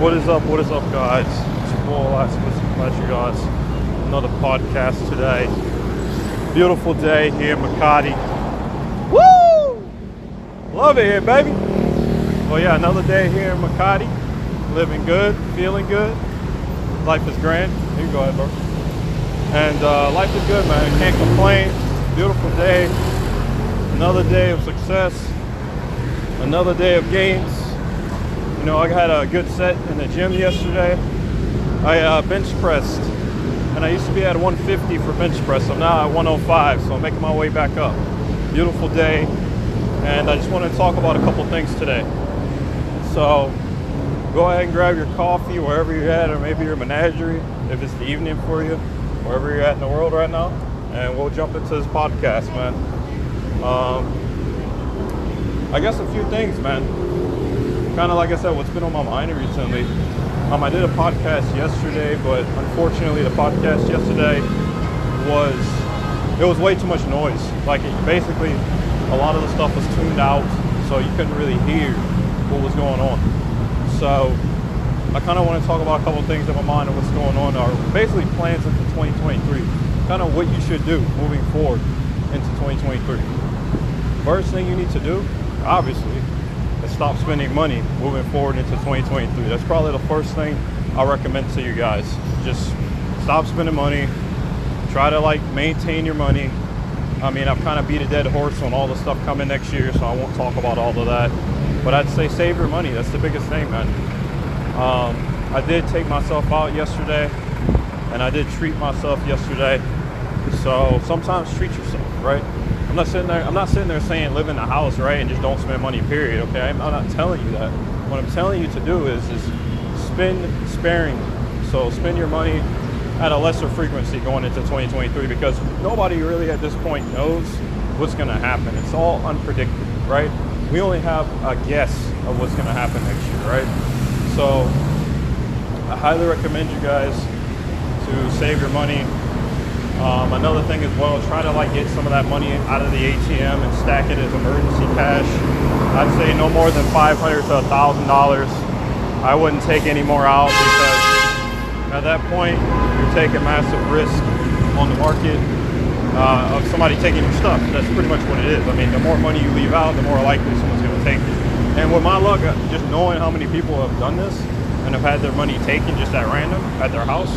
What is up? What is up, guys? It's your boy Alaska. Glad you guys. Another podcast today. Beautiful day here in Makati. Woo! Love it here, baby. Well, yeah, another day here in Makati. Living good, feeling good. Life is grand. You go ahead, bro. And uh, life is good, man. Can't complain. Beautiful day. Another day of success. Another day of gains. Know, I had a good set in the gym yesterday. I uh, bench pressed, and I used to be at 150 for bench press. I'm now at 105, so I'm making my way back up. Beautiful day, and I just want to talk about a couple things today. So, go ahead and grab your coffee wherever you're at, or maybe your menagerie if it's the evening for you, wherever you're at in the world right now, and we'll jump into this podcast, man. Um, I guess a few things, man. Kind of like I said, what's been on my mind recently. Um, I did a podcast yesterday, but unfortunately, the podcast yesterday was it was way too much noise. Like it, basically, a lot of the stuff was tuned out, so you couldn't really hear what was going on. So I kind of want to talk about a couple of things in my mind and what's going on, or basically plans into 2023. Kind of what you should do moving forward into 2023. First thing you need to do, obviously, stop spending money moving forward into 2023. That's probably the first thing I recommend to you guys. Just stop spending money. Try to like maintain your money. I mean, I've kind of beat a dead horse on all the stuff coming next year, so I won't talk about all of that. But I'd say save your money. That's the biggest thing, man. Um, I did take myself out yesterday, and I did treat myself yesterday. So sometimes treat yourself, right? I'm not sitting there. I'm not sitting there saying live in the house, right, and just don't spend money. Period. Okay, I'm, I'm not telling you that. What I'm telling you to do is is spend sparingly. So spend your money at a lesser frequency going into 2023 because nobody really at this point knows what's going to happen. It's all unpredictable, right? We only have a guess of what's going to happen next year, right? So I highly recommend you guys to save your money um, another thing as well, try to like get some of that money out of the ATM and stack it as emergency cash. I'd say no more than 500 to $1,000. I wouldn't take any more out because at that point you're taking massive risk on the market uh, of somebody taking your stuff. That's pretty much what it is. I mean, the more money you leave out, the more likely someone's going to take it. And with my luck, uh, just knowing how many people have done this and have had their money taken just at random at their house,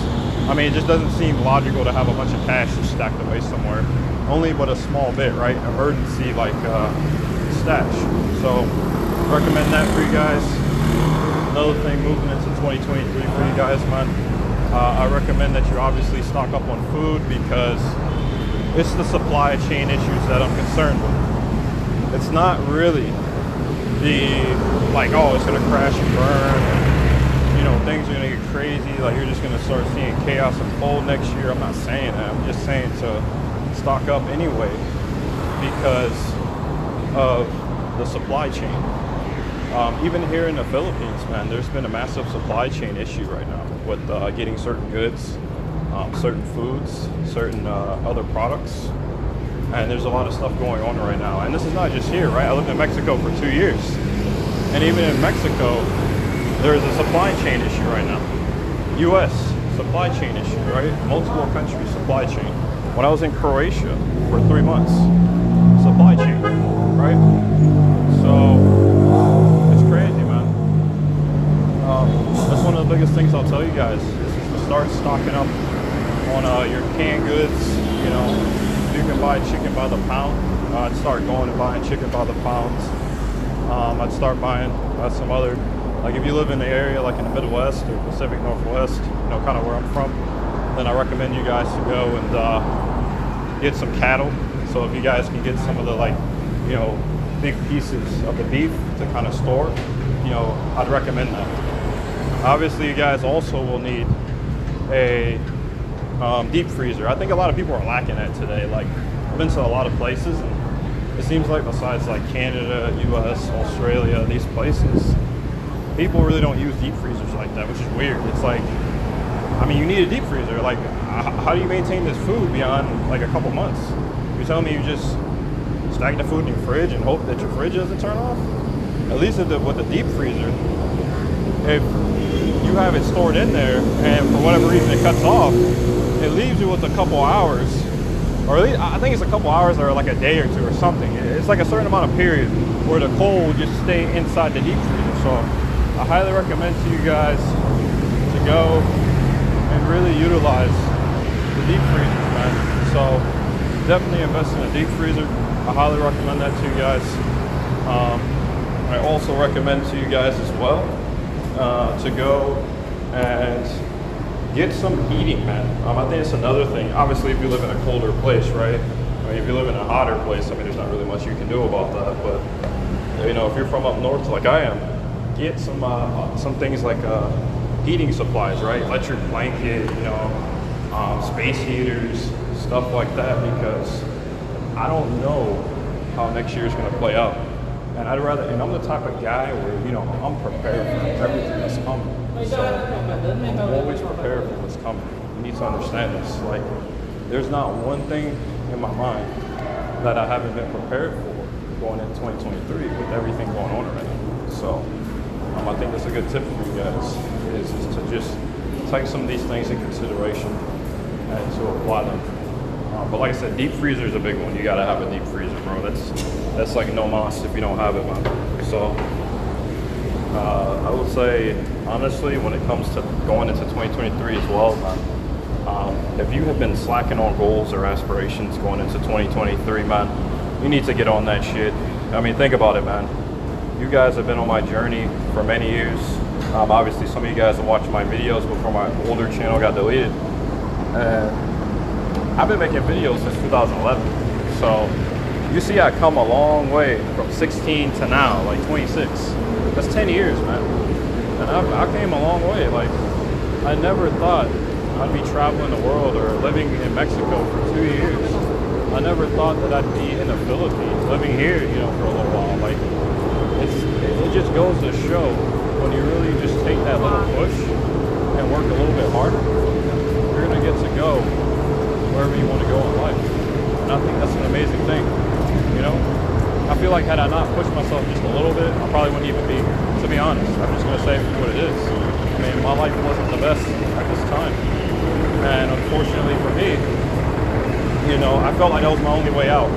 I mean, it just doesn't seem logical to have a bunch of cash just stacked away somewhere. Only but a small bit, right? Emergency like uh, stash. So recommend that for you guys. Another thing moving into 2023 for you guys, man. Uh, I recommend that you obviously stock up on food because it's the supply chain issues that I'm concerned with. It's not really the like, oh, it's gonna crash and burn you know, things are going to get crazy. Like you're just going to start seeing chaos unfold next year. I'm not saying that. I'm just saying to stock up anyway because of the supply chain. Um, even here in the Philippines, man, there's been a massive supply chain issue right now with uh, getting certain goods, um, certain foods, certain uh, other products. And there's a lot of stuff going on right now. And this is not just here, right? I lived in Mexico for two years. And even in Mexico, there is a supply chain issue right now. U.S. supply chain issue, right? Multiple countries supply chain. When I was in Croatia for three months, supply chain, right? So it's crazy, man. Um, that's one of the biggest things I'll tell you guys is to start stocking up on uh, your canned goods. You know, you can buy chicken by the pound. Uh, I'd start going and buying chicken by the pounds. Um, I'd start buying uh, some other like if you live in the area like in the Midwest or Pacific Northwest, you know, kind of where I'm from, then I recommend you guys to go and uh, get some cattle. So if you guys can get some of the like, you know, big pieces of the beef to kind of store, you know, I'd recommend that. Obviously, you guys also will need a um, deep freezer. I think a lot of people are lacking that today. Like, I've been to a lot of places, and it seems like besides like Canada, U.S., Australia, these places, people really don't use deep freezers like that, which is weird. It's like, I mean, you need a deep freezer. Like, how do you maintain this food beyond like a couple months? You're telling me you just stack the food in your fridge and hope that your fridge doesn't turn off? At least with the, with the deep freezer, if you have it stored in there, and for whatever reason it cuts off, it leaves you with a couple hours, or at least I think it's a couple hours or like a day or two or something. It's like a certain amount of period where the cold just stay inside the deep freezer. So I highly recommend to you guys to go and really utilize the deep freezers, man. So definitely invest in a deep freezer. I highly recommend that to you guys. Um, I also recommend to you guys as well uh, to go and get some heating, man. Um, I think it's another thing. Obviously, if you live in a colder place, right? I mean, if you live in a hotter place, I mean, there's not really much you can do about that. But you know, if you're from up north like I am, get some uh, some things like uh, heating supplies, right? Electric blanket, you know, um, space heaters, stuff like that, because I don't know how next year is going to play out. And I'd rather, and I'm the type of guy where, you know, I'm prepared for everything that's coming. So I'm always prepared for what's coming. You need to understand this. Like, there's not one thing in my mind that I haven't been prepared for going into 2023 with everything going on right now. So um, I think that's a good tip for you guys is, is to just take some of these things in consideration and to apply them. Um, but like I said, deep freezer is a big one. You gotta have a deep freezer, bro. That's that's like no moss if you don't have it, man. So uh, I would say honestly, when it comes to going into 2023 as well, man, um, if you have been slacking on goals or aspirations going into 2023, man, you need to get on that shit. I mean, think about it, man. You guys have been on my journey for many years. Um, obviously, some of you guys have watched my videos before my older channel got deleted. And I've been making videos since 2011. So you see I come a long way from 16 to now, like 26. That's 10 years, man. And I, I came a long way. Like, I never thought I'd be traveling the world or living in Mexico for two years. I never thought that I'd be in the Philippines, living here, you know, for a little while. Like, it just goes to show when you really just take that little push and work a little bit harder, you're gonna get to go wherever you want to go in life. And I think that's an amazing thing. You know, I feel like had I not pushed myself just a little bit, I probably wouldn't even be. To be honest, I'm just gonna say what it is. I mean, my life wasn't the best at this time, and unfortunately for me, you know, I felt like that was my only way out.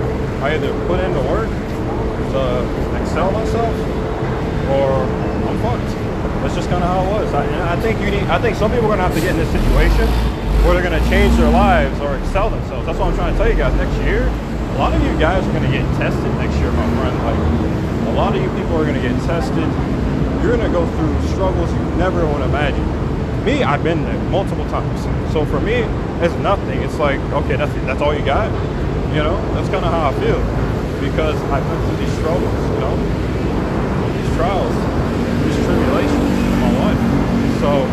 I either put in the work to excel myself, or I'm fucked. That's just kind of how it was. I, I think you need. I think some people are gonna have to get in this situation where they're gonna change their lives or excel themselves. That's what I'm trying to tell you guys. Next year, a lot of you guys are gonna get tested next year, my friend. Like a lot of you people are gonna get tested. You're gonna go through struggles you never would imagine. Me, I've been there multiple times. So for me, it's nothing. It's like, okay, that's that's all you got. You know, that's kind of how I feel because I've been through these struggles. You know, trials, these tribulations in my life. So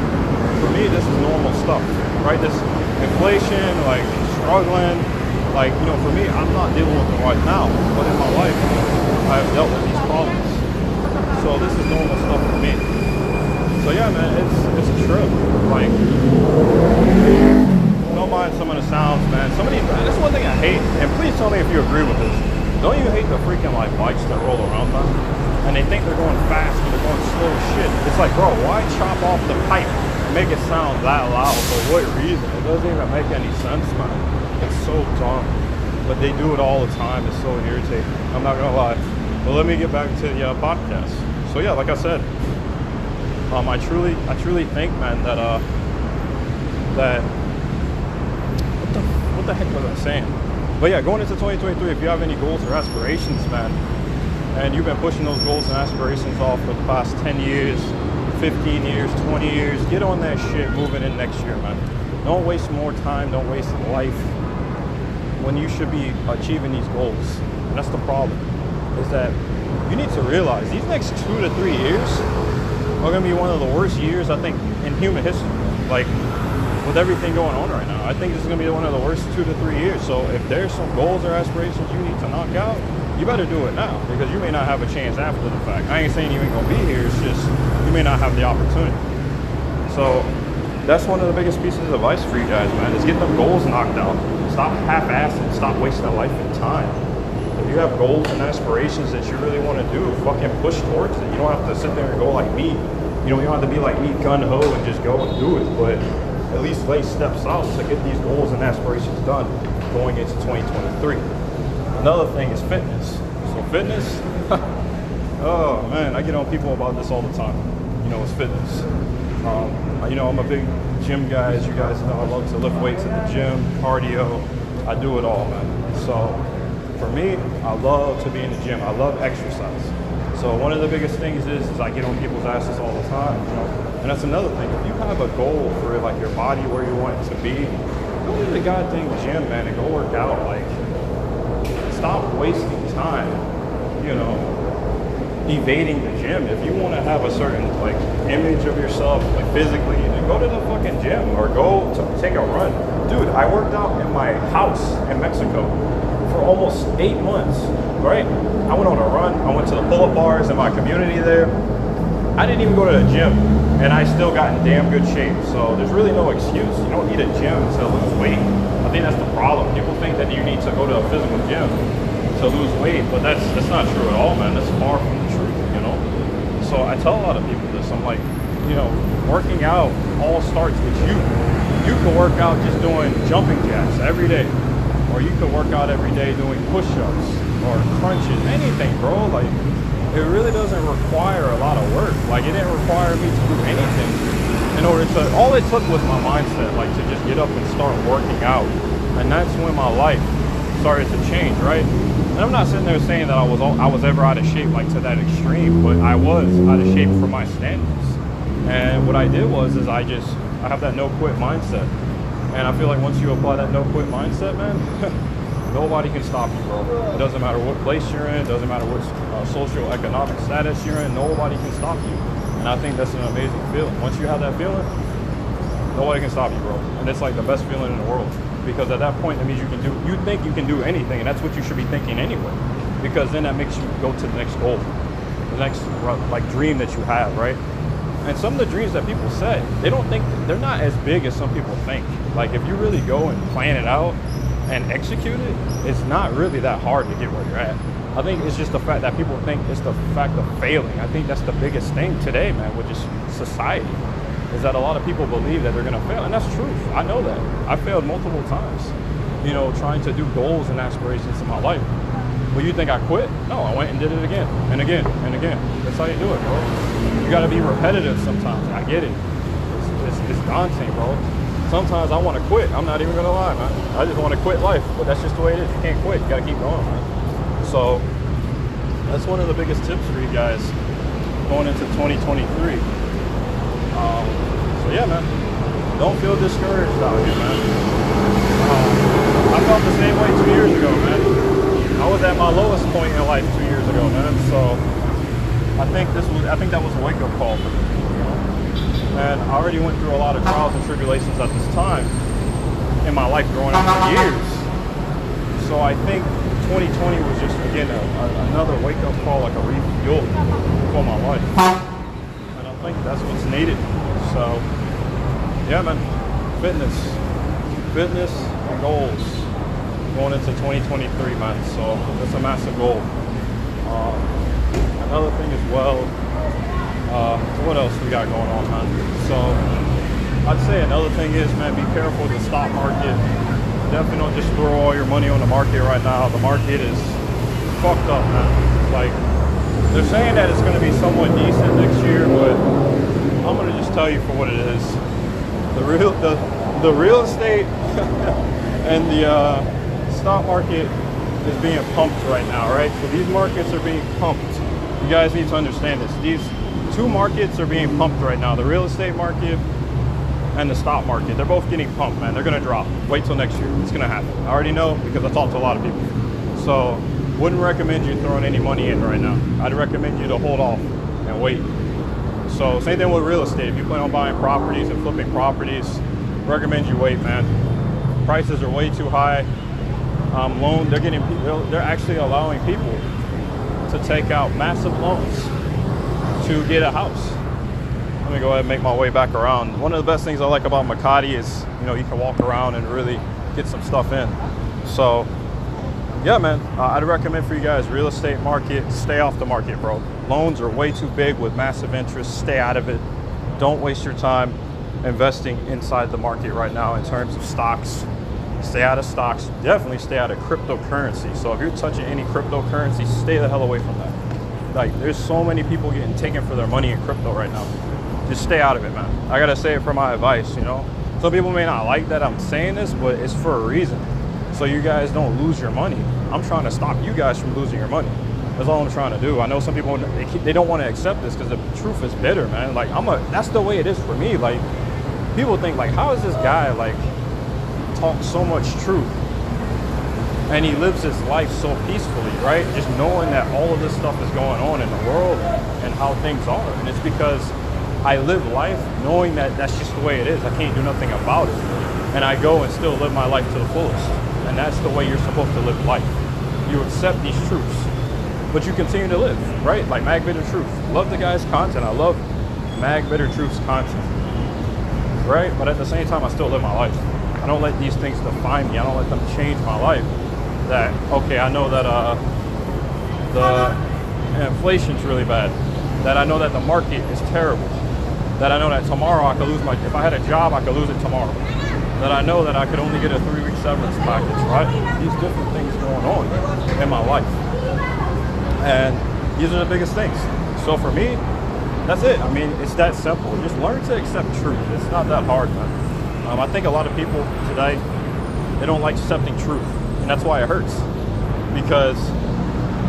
for me, this is normal stuff, right? This inflation, like struggling, like you know, for me, I'm not dealing with it right now, but in my life, I have dealt with these problems. So this is normal stuff for me. So yeah, man, it's it's a trip. Like, don't mind some of the sounds, man. Some of these, that's one thing I hate. And please tell me if you agree with this. Don't you hate the freaking like bikes that roll around them? And they think they're going fast, but they're going slow as shit. It's like, bro, why chop off the pipe and make it sound that loud? For what reason? It doesn't even make any sense, man. It's so dumb. But they do it all the time. It's so irritating. I'm not gonna lie. But let me get back to the uh, podcast. So yeah, like I said, um, I truly, I truly think, man, that uh, that what the what the heck was I saying? But yeah, going into 2023, if you have any goals or aspirations, man, and you've been pushing those goals and aspirations off for the past 10 years, 15 years, 20 years, get on that shit moving in next year, man. Don't waste more time. Don't waste life when you should be achieving these goals. And that's the problem. Is that you need to realize these next two to three years are going to be one of the worst years I think in human history. Like with everything going on right now, I think this is going to be one of the worst two to three years. So if there's some goals or aspirations you need to knock out, you better do it now because you may not have a chance after the fact. I ain't saying you ain't to be here. It's just you may not have the opportunity. So that's one of the biggest pieces of advice for you guys, man, is get them goals knocked out. Stop half-assing. Stop wasting a life and time. If you have goals and aspirations that you really want to do, fucking push towards it. You don't have to sit there and go like me You know, you don't have to be like me gun ho and just go and do it, but at least lay steps out to get these goals and aspirations done going into 2023. Another thing is fitness. So fitness, oh man, I get on people about this all the time. You know, it's fitness. Um, you know, I'm a big gym guy, as you guys know. I love to lift weights at the gym, cardio. I do it all, man. So for me, I love to be in the gym. I love exercise. So one of the biggest things is, is I get on people's asses all the time, you know. And that's another thing. If you have a goal for like your body where you want it to be, go to the goddamn gym, man, and go work out. Like, stop wasting time, you know, evading the gym. If you want to have a certain like image of yourself, like physically, then go to the fucking gym or go to take a run. Dude, I worked out in my house in Mexico for almost eight months, right? I went on a run. I went to the pull-up bars in my community there. I didn't even go to the gym, and I still got in damn good shape. So there's really no excuse. You don't need a gym to lose weight. I think that's the problem. People think that you need to go to a physical gym to lose weight, but that's that's not true at all, man. That's far from the truth, you know. So I tell a lot of people this. I'm like, you know, working out all starts with you. You can work out just doing jumping jacks every day, or you can work out every day doing push-ups or crunches, anything, bro. Like it really doesn't require a lot of work. Like it didn't require me to do anything in order to. All it took was my mindset, like to just get up and start working out, and that's when my life started to change, right? And I'm not sitting there saying that I was all, I was ever out of shape like to that extreme, but I was out of shape for my standards. And what I did was is I just I have that no quit mindset, and I feel like once you apply that no quit mindset, man. Nobody can stop you, bro. It doesn't matter what place you're in. It doesn't matter what uh, social economic status you're in. Nobody can stop you. And I think that's an amazing feeling. Once you have that feeling, nobody can stop you, bro. And it's like the best feeling in the world. Because at that point, it means you can do, you think you can do anything. And that's what you should be thinking anyway. Because then that makes you go to the next goal, the next like dream that you have, right? And some of the dreams that people say, they don't think, they're not as big as some people think. Like if you really go and plan it out, and execute it, it's not really that hard to get where you're at. I think it's just the fact that people think it's the fact of failing. I think that's the biggest thing today, man, with just society, is that a lot of people believe that they're gonna fail, and that's true. I know that. I failed multiple times, you know, trying to do goals and aspirations in my life. Well, you think I quit? No, I went and did it again and again and again. That's how you do it, bro. You gotta be repetitive sometimes. I get it. It's, it's, it's daunting, bro sometimes I want to quit. I'm not even gonna lie, man. I just want to quit life, but that's just the way it is. You can't quit. You gotta keep going, man. So that's one of the biggest tips for you guys going into 2023. Um, so yeah, man. Don't feel discouraged out here, man. Um, I felt the same way two years ago, man. I was at my lowest point in life two years ago, man. So I think this was I think that was a wake up call for me. And I already went through a lot of trials and tribulations at this time in my life growing up for years. So I think 2020 was just, again, a, a, another wake-up call, like a refuel for my life. And I think that's what's needed. So, yeah, man, fitness. Fitness and goals going into 2023, man. So that's a massive goal. Um, another thing as well uh, what else we got going on, man? So I'd say another thing is, man, be careful with the stock market. Definitely don't just throw all your money on the market right now. The market is fucked up, man. Like they're saying that it's going to be somewhat decent next year, but I'm going to just tell you for what it is. The real the the real estate and the uh, stock market is being pumped right now, right? So these markets are being pumped. You guys need to understand this. These two markets are being pumped right now the real estate market and the stock market. They're both getting pumped, man. They're going to drop. Wait till next year. It's going to happen. I already know because I talked to a lot of people. So, wouldn't recommend you throwing any money in right now. I'd recommend you to hold off and wait. So, same thing with real estate. If you plan on buying properties and flipping properties, recommend you wait, man. Prices are way too high. Um, loan, they're getting, they're actually allowing people to take out massive loans to get a house. Let me go ahead and make my way back around. One of the best things I like about Makati is, you know, you can walk around and really get some stuff in. So yeah, man, uh, I'd recommend for you guys real estate market, stay off the market, bro. Loans are way too big with massive interest. Stay out of it. Don't waste your time investing inside the market right now in terms of stocks. Stay out of stocks. Definitely stay out of cryptocurrency. So if you're touching any cryptocurrency, stay the hell away from that. Like, there's so many people getting taken for their money in crypto right now. Just stay out of it, man. I gotta say it for my advice, you know. Some people may not like that I'm saying this, but it's for a reason so you guys don't lose your money. I'm trying to stop you guys from losing your money. That's all I'm trying to do. I know some people they, don't want to accept this because the truth is bitter, man. Like I'm a that's the way it is for me. Like people think like how is this guy like talk so much truth and he lives his life so peacefully, right? Just knowing that all of this stuff is going on in the world and how things are. And it's because I live life knowing that that's just the way it is. I can't do nothing about it. And I go and still live my life to the fullest. And that's the way you're supposed to live life. You accept these truths, but you continue to live, right? Like Mag Bitter Truth. Love the guy's content. I love Mag Bitter Truth's content, right? But at the same time, I still live my life. I don't let these things define me. I don't let them change my life. That okay, I know that uh, the inflation's really bad. That I know that the market is terrible. That I know that tomorrow I could lose my. If I had a job, I could lose it tomorrow that I know that I could only get a three week severance package, right? These different things going on in my life. And these are the biggest things. So for me, that's it. I mean, it's that simple. Just learn to accept truth. It's not that hard. Um, I think a lot of people today, they don't like accepting truth. And that's why it hurts. Because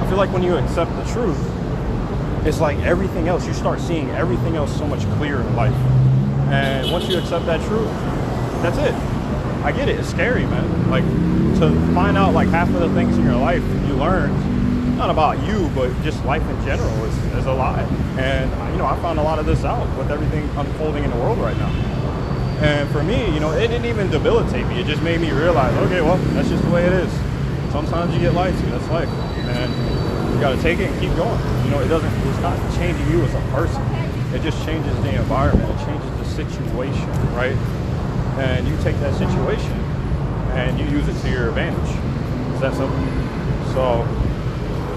I feel like when you accept the truth, it's like everything else, you start seeing everything else so much clearer in life. And once you accept that truth, that's it. I get it. It's scary, man. Like to find out like half of the things in your life you learned, not about you, but just life in general is, is a lie. And you know, I found a lot of this out with everything unfolding in the world right now. And for me, you know, it didn't even debilitate me. It just made me realize, okay, well, that's just the way it is. Sometimes you get lied. That's life, and you got to take it and keep going. You know, it doesn't. It's not changing you as a person. It just changes the environment. It changes the situation, right? and you take that situation and you use it to your advantage. Is that simple? So,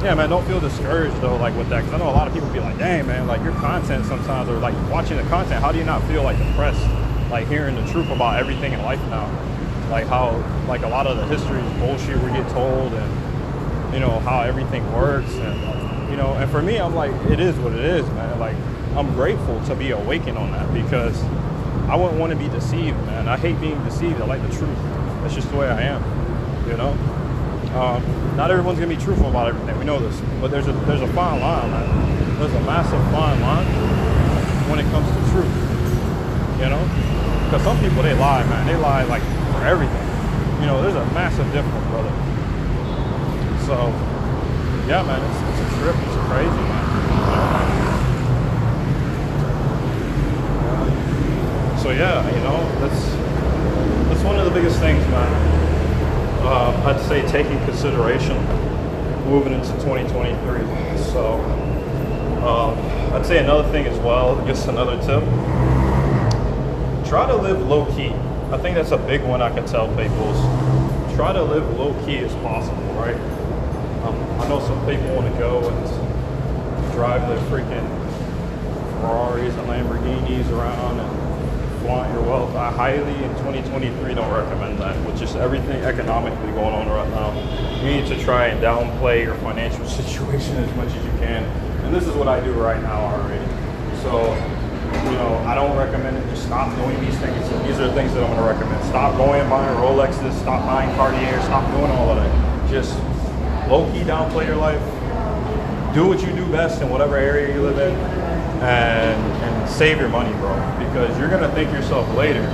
yeah, man, don't feel discouraged though, like with that, because I know a lot of people be like, "Dang, man, like your content sometimes, or like watching the content, how do you not feel like depressed, like hearing the truth about everything in life now, like how, like a lot of the history is bullshit we get told, and you know how everything works, and you know, and for me, I'm like, it is what it is, man. Like, I'm grateful to be awakened on that because I wouldn't want to be deceived, man. I hate being deceived. I like the truth. That's just the way I am, you know. Um, not everyone's gonna be truthful about everything. We know this, but there's a there's a fine line, man. There's a massive fine line when it comes to truth, you know. Because some people they lie, man. They lie like for everything. You know, there's a massive difference, brother. So, yeah, man, it's, it's a trip. It's crazy, man. so yeah, you know, that's that's one of the biggest things, man. Uh, I'd say taking consideration moving into 2023. So um, I'd say another thing as well, just another tip. Try to live low key. I think that's a big one I can tell people is try to live low key as possible, right? Um, I know some people want to go and drive their freaking Ferraris and Lamborghinis around and flaunt your wealth. I highly, in 2023, don't recommend that. With just everything economically going on right now, you need to try and downplay your financial situation as much as you can. And this is what I do right now already. So, you know, I don't recommend it. Just stop doing these things. These are the things that I'm going to recommend. Stop going and buying Rolexes. Stop buying Cartier. Stop doing all of that. Just low key downplay your life. Do what you do best in whatever area you live in, and and save your money, bro because you're gonna thank yourself later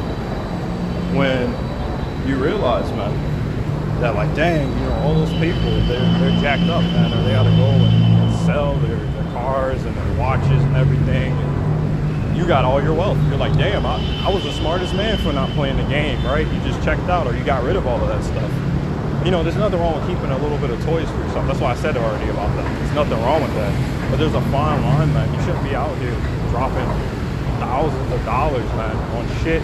when you realize, man, that like, dang, you know, all those people, they're, they're jacked up, man, or they gotta go and, sell their, their cars and their watches and everything. You got all your wealth. You're like, damn, I, I was the smartest man for not playing the game, right? You just checked out or you got rid of all of that stuff. You know, there's nothing wrong with keeping a little bit of toys for yourself. That's why I said already about that. There's nothing wrong with that. But there's a fine line, man. You shouldn't be out here dropping thousands of dollars, man, on shit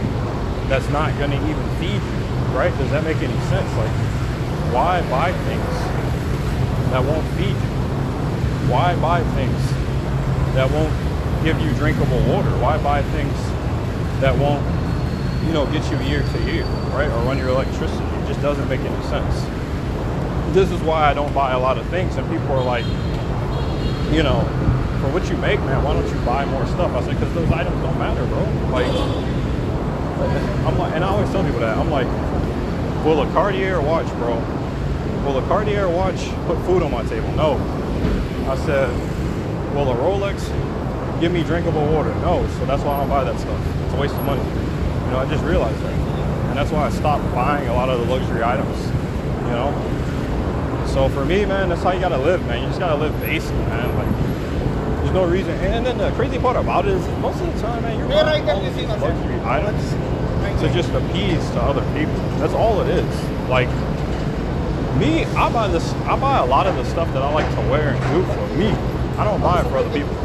that's not going to even feed you, right? Does that make any sense? Like, why buy things that won't feed you? Why buy things that won't give you drinkable water? Why buy things that won't, you know, get you year to year, right? Or run your electricity? It just doesn't make any sense. This is why I don't buy a lot of things. And people are like, you know, for what you make, man, why don't you buy more stuff? I said, because those items don't matter, bro. Like, I'm like, and I always tell people that. I'm like, will a Cartier watch, bro? Will a Cartier watch put food on my table? No. I said, will a Rolex give me drinkable water? No. So that's why I don't buy that stuff. It's a waste of money. You know, I just realized that. And that's why I stopped buying a lot of the luxury items. You know? So for me, man, that's how you gotta live, man. You just gotta live basic, man. Like, there's no reason. And then the crazy part about it is, most of the time, man, you're buying all these luxury items to just appease to other people. That's all it is. Like me, I buy this. I buy a lot of the stuff that I like to wear and do for me. I don't buy it for other people.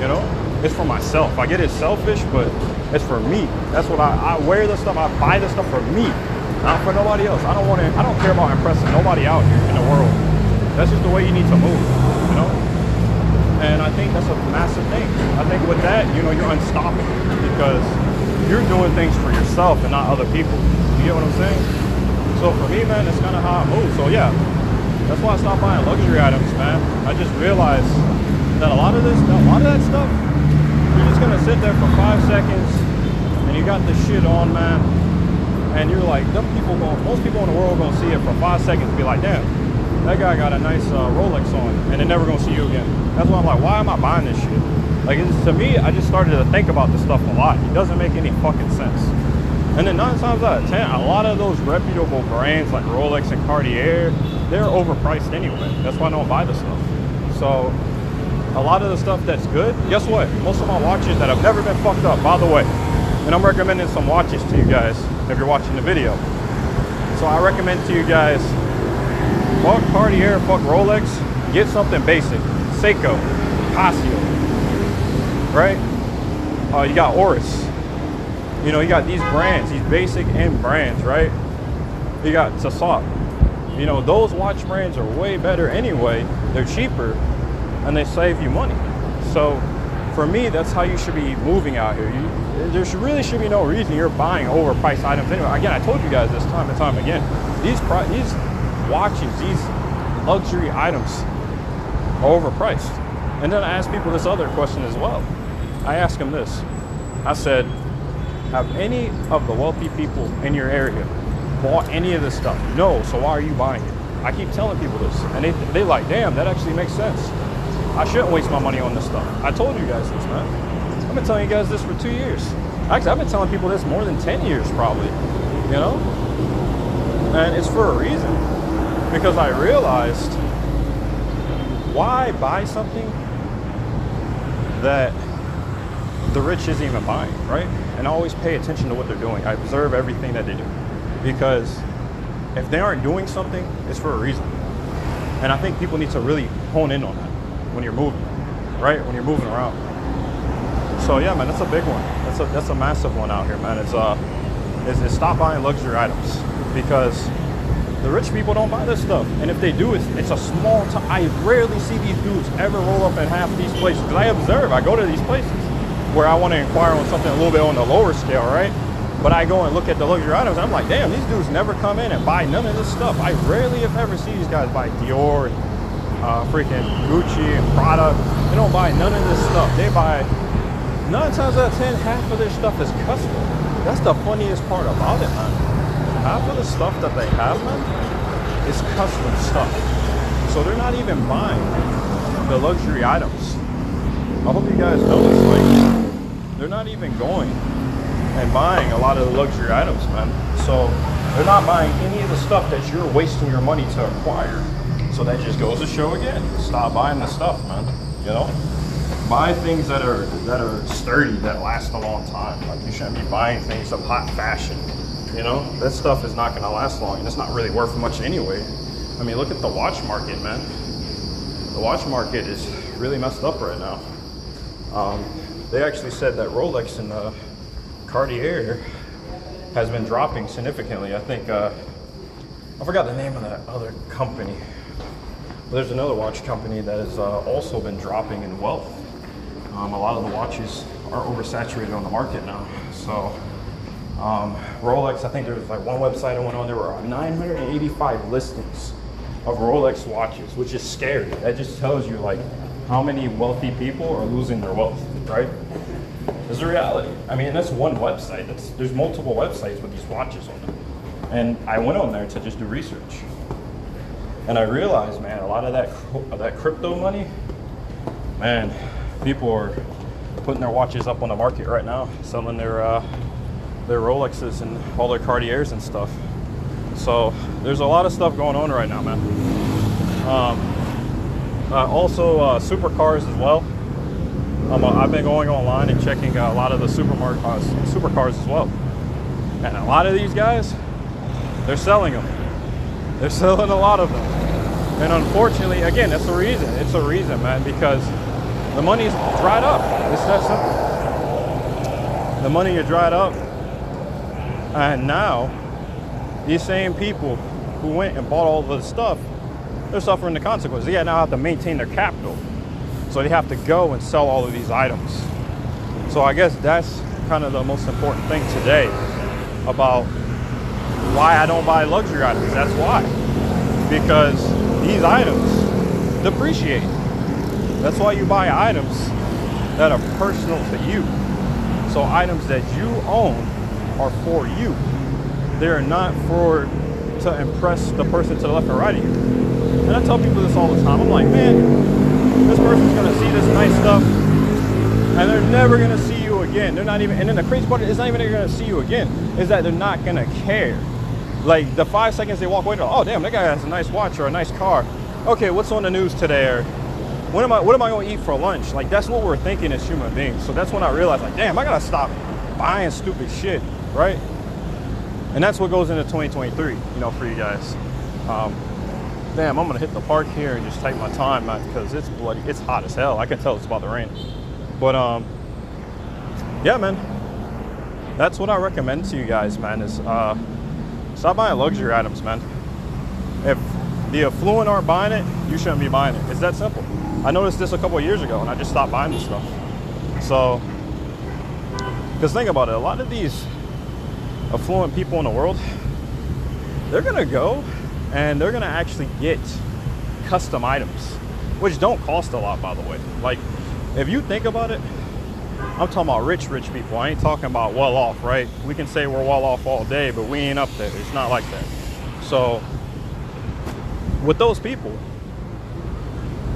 You know, it's for myself. I get it selfish, but it's for me. That's what I, I wear the stuff. I buy the stuff for me, not for nobody else. I don't want to. I don't care about impressing nobody out here in the world. That's just the way you need to move. You know. And I think that's a massive thing. I think with that, you know, you're unstoppable because you're doing things for yourself and not other people. You get what I'm saying? So for me, man, that's kind of how I move. So yeah, that's why I stopped buying luxury items, man. I just realized that a lot of this, a lot of that stuff, you're just gonna sit there for five seconds and you got this shit on, man. And you're like, them people going, most people in the world gonna see it for five seconds and be like, damn, that guy got a nice uh, Rolex on, and they're never gonna see you again. That's why I'm like, why am I buying this shit? Like, to me, I just started to think about this stuff a lot. It doesn't make any fucking sense. And then nine times out of ten, a lot of those reputable brands like Rolex and Cartier, they're overpriced anyway. That's why I don't buy the stuff. So a lot of the stuff that's good, guess what? Most of my watches that have never been fucked up, by the way. And I'm recommending some watches to you guys if you're watching the video. So I recommend to you guys, fuck Cartier, fuck Rolex, get something basic. Seiko, Casio, right? Uh, you got Oris. You know, you got these brands, these basic end brands, right? You got Tissot. You know, those watch brands are way better anyway. They're cheaper and they save you money. So for me, that's how you should be moving out here. You, there should, really should be no reason you're buying overpriced items anyway. Again, I told you guys this time and time again. These these watches, these luxury items are overpriced. And then I ask people this other question as well. I ask them this. I said, have any of the wealthy people in your area bought any of this stuff? No, so why are you buying it? I keep telling people this, and they they like, damn, that actually makes sense. I shouldn't waste my money on this stuff. I told you guys this, man. I've been telling you guys this for two years. Actually, I've been telling people this more than 10 years, probably. You know? And it's for a reason. Because I realized why buy something that the rich isn't even buying, right? And I always pay attention to what they're doing. I observe everything that they do. Because if they aren't doing something, it's for a reason. And I think people need to really hone in on that when you're moving, right? When you're moving around. So yeah, man, that's a big one. That's a that's a massive one out here, man. It's uh, is, stop buying luxury items because the rich people don't buy this stuff, and if they do, it's it's a small time. I rarely see these dudes ever roll up in half these places because I observe. I go to these places where I want to inquire on something a little bit on the lower scale, right? But I go and look at the luxury items, I'm like, damn, these dudes never come in and buy none of this stuff. I rarely, if ever, see these guys buy Dior and uh, freaking Gucci and Prada. They don't buy none of this stuff. They buy nine times out of ten, half of their stuff is custom. That's the funniest part about it, man. Half of the stuff that they have, man, is custom stuff. So they're not even buying the luxury items. I hope you guys know this. Like, they're not even going and buying a lot of the luxury items, man. So they're not buying any of the stuff that you're wasting your money to acquire. So that just goes to show again, stop buying the stuff, man. You know, buy things that are that are sturdy, that last a long time. Like you shouldn't be buying things of hot fashion. You know, that stuff is not going to last long, and it's not really worth much anyway. I mean, look at the watch market, man. The watch market is really messed up right now. Um, they actually said that Rolex and uh, Cartier has been dropping significantly. I think uh, I forgot the name of that other company. There's another watch company that has uh, also been dropping in wealth. Um, a lot of the watches are oversaturated on the market now. So um, Rolex, I think there was like one website I went on, there were 985 listings of Rolex watches, which is scary. That just tells you like how many wealthy people are losing their wealth, right? It's a reality. I mean, that's one website. That's, there's multiple websites with these watches on them. And I went on there to just do research. And I realized, man, a lot of that, that crypto money, man, people are putting their watches up on the market right now, selling their uh, their Rolexes and all their Cartiers and stuff. So there's a lot of stuff going on right now, man. Um, uh, also, uh, supercars as well. Um, I've been going online and checking a lot of the supermarket uh, supercars as well, and a lot of these guys, they're selling them. They're selling a lot of them, and unfortunately, again, that's the reason. It's a reason, man, because the money's dried up. It's that simple. The money is dried up, and now these same people who went and bought all the stuff, they're suffering the consequences. They now have to maintain their capital. So they have to go and sell all of these items. So I guess that's kind of the most important thing today about why I don't buy luxury items. That's why. Because these items depreciate. That's why you buy items that are personal to you. So items that you own are for you. They are not for to impress the person to the left and right of you. And I tell people this all the time. I'm like, man, this person's gonna see this nice stuff and they're never gonna see you again. They're not even and then the crazy part is not even they're gonna see you again, is that they're not gonna care. Like the five seconds they walk away, oh damn, that guy has a nice watch or a nice car. Okay, what's on the news today? Or when am I what am I gonna eat for lunch? Like that's what we're thinking as human beings. So that's when I realized like, damn, I gotta stop buying stupid shit, right? And that's what goes into 2023, you know, for you guys. Um, damn, I'm gonna hit the park here and just take my time, because it's bloody, it's hot as hell. I can tell it's about to rain. But um, yeah, man, that's what I recommend to you guys, man. Is uh, stop buying luxury items, man. If the affluent aren't buying it, you shouldn't be buying it. It's that simple. I noticed this a couple years ago, and I just stopped buying this stuff. So, because think about it, a lot of these affluent people in the world, they're gonna go and they're gonna actually get custom items, which don't cost a lot, by the way. Like, if you think about it, I'm talking about rich, rich people. I ain't talking about well off, right? We can say we're well off all day, but we ain't up there. It's not like that. So, with those people,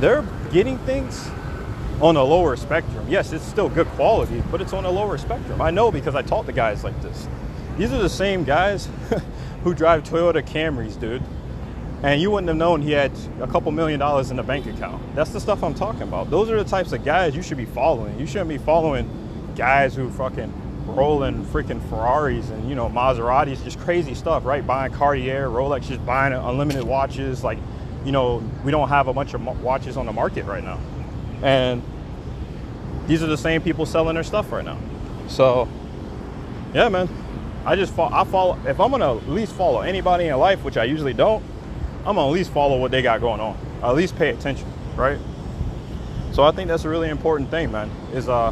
they're getting things on a lower spectrum. Yes, it's still good quality, but it's on a lower spectrum. I know because I talk to guys like this. These are the same guys who drive Toyota Camrys, dude. And you wouldn't have known he had a couple million dollars in the bank account. That's the stuff I'm talking about. Those are the types of guys you should be following. You shouldn't be following guys who fucking rolling freaking Ferraris and you know Maseratis, just crazy stuff, right? Buying Cartier, Rolex, just buying unlimited watches. Like, you know, we don't have a bunch of watches on the market right now, and these are the same people selling their stuff right now. So, yeah, man, I just follow, I follow. If I'm gonna at least follow anybody in life, which I usually don't, I'm gonna at least follow what they got going on. At least pay attention, right? So I think that's a really important thing, man. Is uh,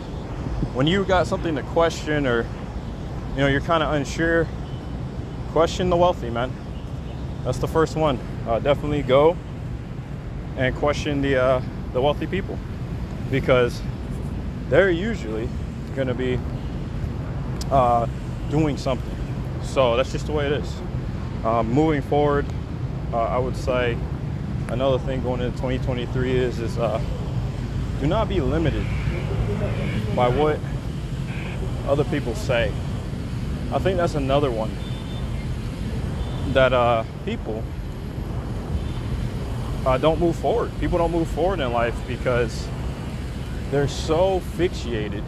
when you got something to question or you know you're kind of unsure, question the wealthy, man. That's the first one. Uh, definitely go and question the uh, the wealthy people because they're usually going to be uh, doing something. So that's just the way it is. Um, moving forward, uh, I would say another thing going into 2023 is is uh, do not be limited by what other people say. I think that's another one that uh, people uh, don't move forward. People don't move forward in life because they're so fixated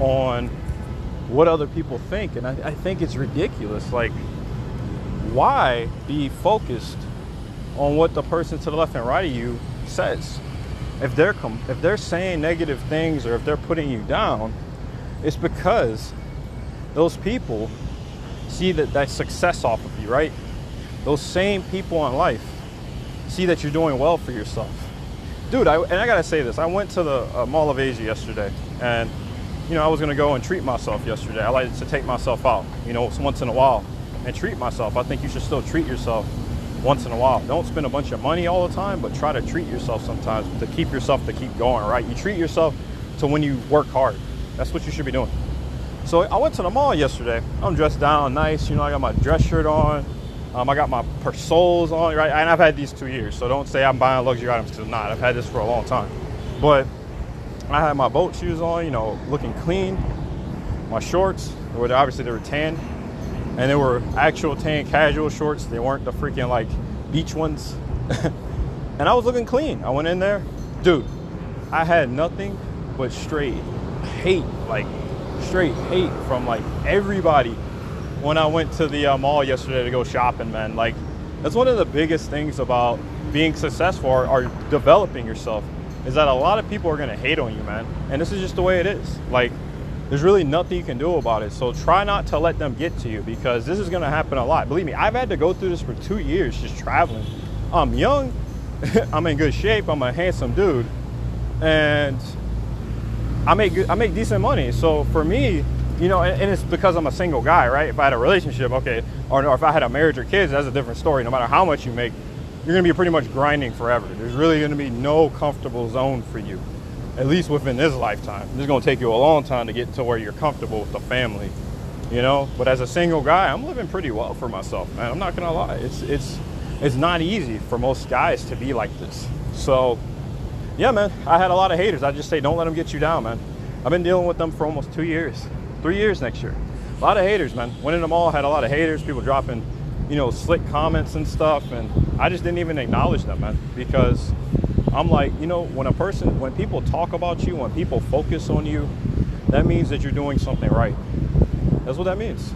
on what other people think. And I, I think it's ridiculous. Like, why be focused on what the person to the left and right of you says? If they're com- if they're saying negative things or if they're putting you down, it's because those people see that that success off of you, right? Those same people in life see that you're doing well for yourself. Dude, I, and I gotta say this, I went to the uh, Mall of Asia yesterday, and you know, I was gonna go and treat myself yesterday. I like to take myself out, you know, once in a while and treat myself. I think you should still treat yourself once in a while. Don't spend a bunch of money all the time, but try to treat yourself sometimes to keep yourself to keep going, right? You treat yourself to when you work hard. That's what you should be doing. So I went to the mall yesterday. I'm dressed down nice, you know, I got my dress shirt on. Um, I got my Persols on, right? And I've had these two years, so don't say I'm buying luxury items because I'm not. I've had this for a long time. But I had my boat shoes on, you know, looking clean. My shorts, were obviously they were tan, and they were actual tan casual shorts. They weren't the freaking like beach ones. and I was looking clean. I went in there, dude. I had nothing but straight hate, like straight hate from like everybody when I went to the uh, mall yesterday to go shopping, man. Like, that's one of the biggest things about being successful or, or developing yourself is that a lot of people are gonna hate on you, man. And this is just the way it is. Like, there's really nothing you can do about it. So try not to let them get to you because this is gonna happen a lot. Believe me, I've had to go through this for two years just traveling. I'm young, I'm in good shape, I'm a handsome dude, and I make I make decent money. So for me, you know, and, and, it's because I'm a single guy, right? If I had a relationship, okay, or, or if I had a marriage or kids, that's a different story. No matter how much you make, you're gonna be pretty much grinding forever. There's really gonna be no comfortable zone for you, at least within this lifetime. This is gonna take you a long time to get to where you're comfortable with the family, you know. But as a single guy, I'm living pretty well for myself, man. I'm not gonna lie. It's it's it's not easy for most guys to be like this. So, yeah, man, I had a lot of haters. I just say don't let them get you down, man. I've been dealing with them for almost two years three years next year. A lot of haters, man. Went in the mall, had a lot of haters, people dropping, you know, slick comments and stuff. And I just didn't even acknowledge them, man, because I'm like, you know, when a person, when people talk about you, when people focus on you, that means that you're doing something right. That's what that means.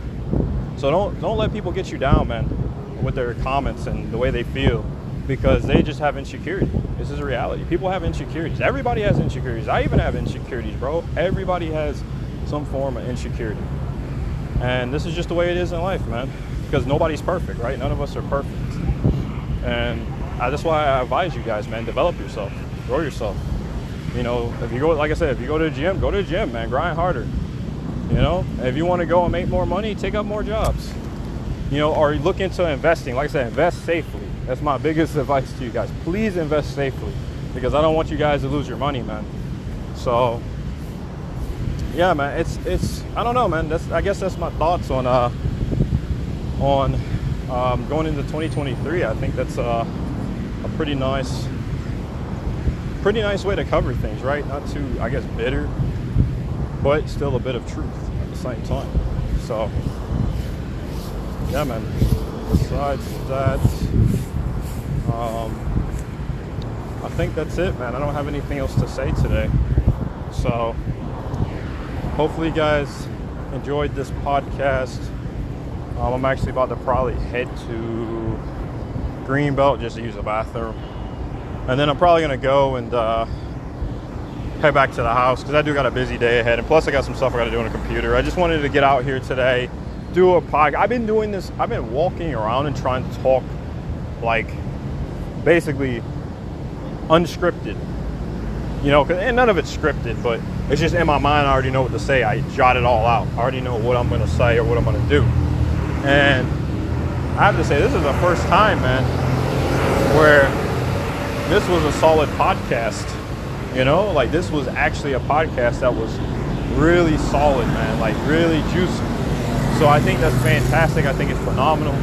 So don't don't let people get you down, man, with their comments and the way they feel, because they just have insecurity. This is reality. People have insecurities. Everybody has insecurities. I even have insecurities, bro. Everybody has some form of insecurity. And this is just the way it is in life, man. Because nobody's perfect, right? None of us are perfect. And I, that's why I advise you guys, man, develop yourself, grow yourself. You know, if you go, like I said, if you go to the gym, go to the gym, man, grind harder. You know, if you want to go and make more money, take up more jobs. You know, or look into investing. Like I said, invest safely. That's my biggest advice to you guys. Please invest safely because I don't want you guys to lose your money, man. So yeah, man, it's it's I don't know, man. That's I guess that's my thoughts on uh on um, going into 2023. I think that's uh, a pretty nice pretty nice way to cover things, right? Not too I guess bitter, but still a bit of truth at the same time. So yeah, man. Besides that, um, I think that's it, man. I don't have anything else to say today. So hopefully you guys enjoyed this podcast. Um, I'm actually about to probably head to Greenbelt just to use the bathroom. And then I'm probably going to go and uh, head back to the house because I do got a busy day ahead. And plus, I got some stuff I got to do on the computer. I just wanted to get out here today, do a podcast. I've been doing this, I've been walking around and trying to talk like basically unscripted you know, and none of it's scripted, but it's just in my mind. I already know what to say. I jot it all out. I already know what I'm going to say or what I'm going to do. And I have to say, this is the first time, man, where this was a solid podcast. You know, like this was actually a podcast that was really solid, man, like really juicy. So I think that's fantastic. I think it's phenomenal.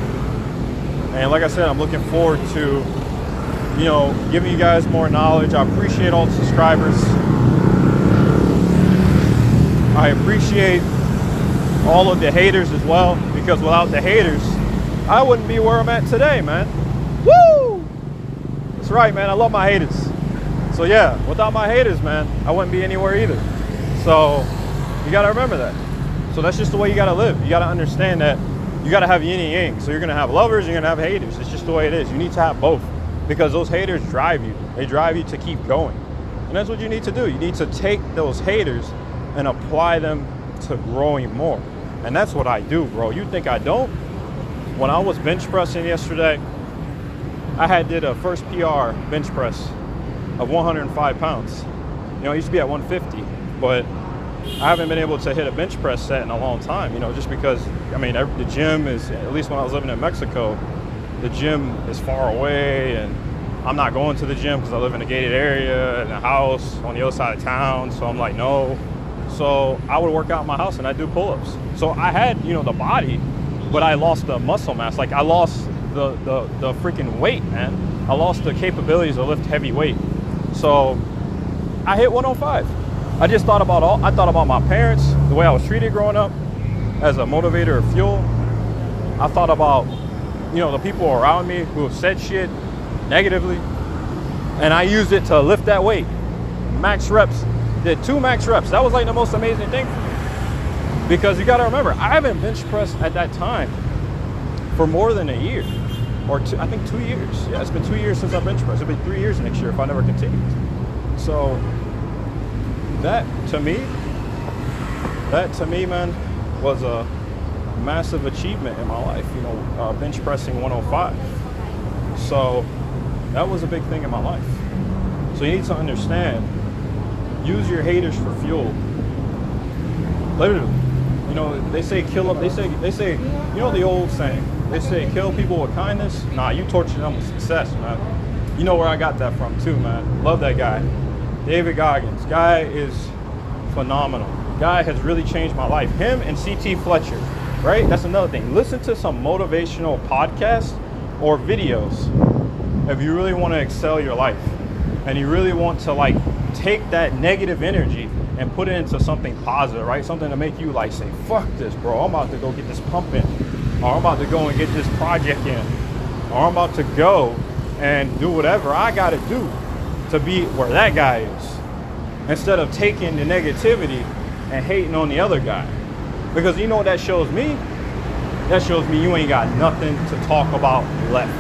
And like I said, I'm looking forward to you know, giving you guys more knowledge. I appreciate all the subscribers. I appreciate all of the haters as well, because without the haters, I wouldn't be where I'm at today, man. Woo! That's right, man. I love my haters. So yeah, without my haters, man, I wouldn't be anywhere either. So you gotta remember that. So that's just the way you gotta live. You gotta understand that you gotta have yin and yang. So you're gonna have lovers, you're gonna have haters. It's just the way it is. You need to have both because those haters drive you. They drive you to keep going. And that's what you need to do. You need to take those haters and apply them to growing more. And that's what I do, bro. You think I don't? When I was bench pressing yesterday, I had did a first PR bench press of 105 pounds. You know, I used to be at 150, but I haven't been able to hit a bench press set in a long time. You know, just because I mean the gym is at least when I was living in Mexico, the gym is far away, and I'm not going to the gym because I live in a gated area in a house on the other side of town. So I'm like, no. So I would work out in my house and I do pull-ups. So I had you know the body, but I lost the muscle mass. Like I lost the the, the freaking weight, man. I lost the capabilities to lift heavy weight. So I hit 105. I just thought about all I thought about my parents, the way I was treated growing up as a motivator of fuel. I thought about, you know, the people around me who have said shit negatively. And I used it to lift that weight. Max reps. Did two max reps. That was like the most amazing thing. Because you gotta remember, I haven't bench pressed at that time for more than a year or two, I think two years. Yeah, it's been two years since I bench pressed. It'll be three years next year if I never continue. So that to me, that to me, man, was a massive achievement in my life. You know, uh, bench pressing 105. So that was a big thing in my life. So you need to understand. Use your haters for fuel. Literally, you know, they say kill them. They say they say, you know, the old saying they say kill people with kindness. Nah, you torture them with success, man. You know where I got that from too, man. Love that guy. David Goggins. Guy is phenomenal. Guy has really changed my life. Him and CT Fletcher, right? That's another thing. Listen to some motivational podcasts or videos if you really want to excel your life and you really want to like take that negative energy and put it into something positive, right? Something to make you like say, fuck this, bro. I'm about to go get this pumping or I'm about to go and get this project in, or I'm about to go and do whatever I got to do to be where that guy is, instead of taking the negativity and hating on the other guy. Because you know what that shows me? That shows me you ain't got nothing to talk about left.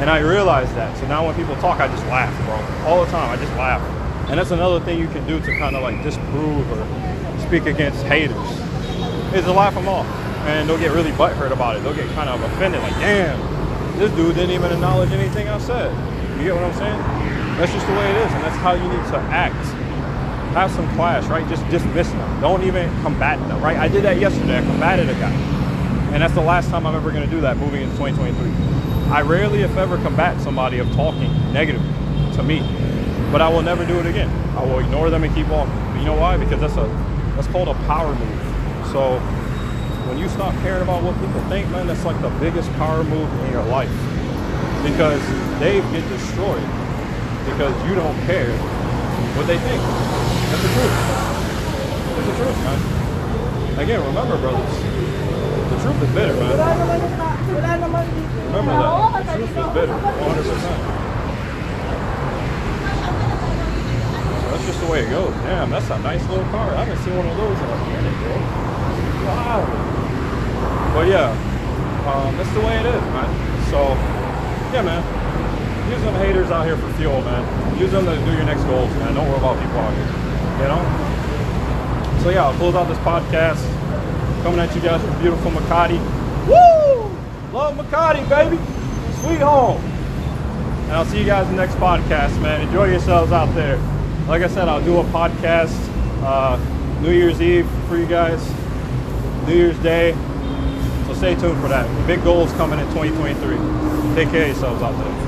And I realize that. So now when people talk, I just laugh, bro. All the time, I just laugh. And that's another thing you can do to kind of like disprove or speak against haters, is to laugh them off and they'll get really butthurt about it. They'll get kind of offended, like, damn, this dude didn't even acknowledge anything I said. You get what I'm saying? That's just the way it is, and that's how you need to act. Have some class, right? Just dismiss them. Don't even combat them, right? I did that yesterday. I combated a guy. And that's the last time I'm ever going to do that moving into 2023. I rarely, if ever, combat somebody of talking negatively to me. But I will never do it again. I will ignore them and keep walking. But you know why? Because that's a that's called a power move. So when you stop caring about what people think, man, that's like the biggest power move in your life. Because they get destroyed because you don't care what they think. That's the truth. That's the truth, man. Again, remember, brothers, the truth is bitter, man. Remember that. The truth is bitter, 100%. Just the way it goes. Damn, that's a nice little car. I haven't seen one of those in a minute, bro. Wow. But yeah, um, that's the way it is, man. So, yeah, man. Use them haters out here for fuel, man. Use them to do your next goals, man. Don't worry about people out here, you know? So yeah, I'll close out this podcast. Coming at you guys from beautiful Makati. Woo! Love Makati, baby. Sweet home. And I'll see you guys in the next podcast, man. Enjoy yourselves out there. Like I said, I'll do a podcast uh, New Year's Eve for you guys. New Year's Day So stay tuned for that. Big goals coming in 2023. Take care of yourselves out there.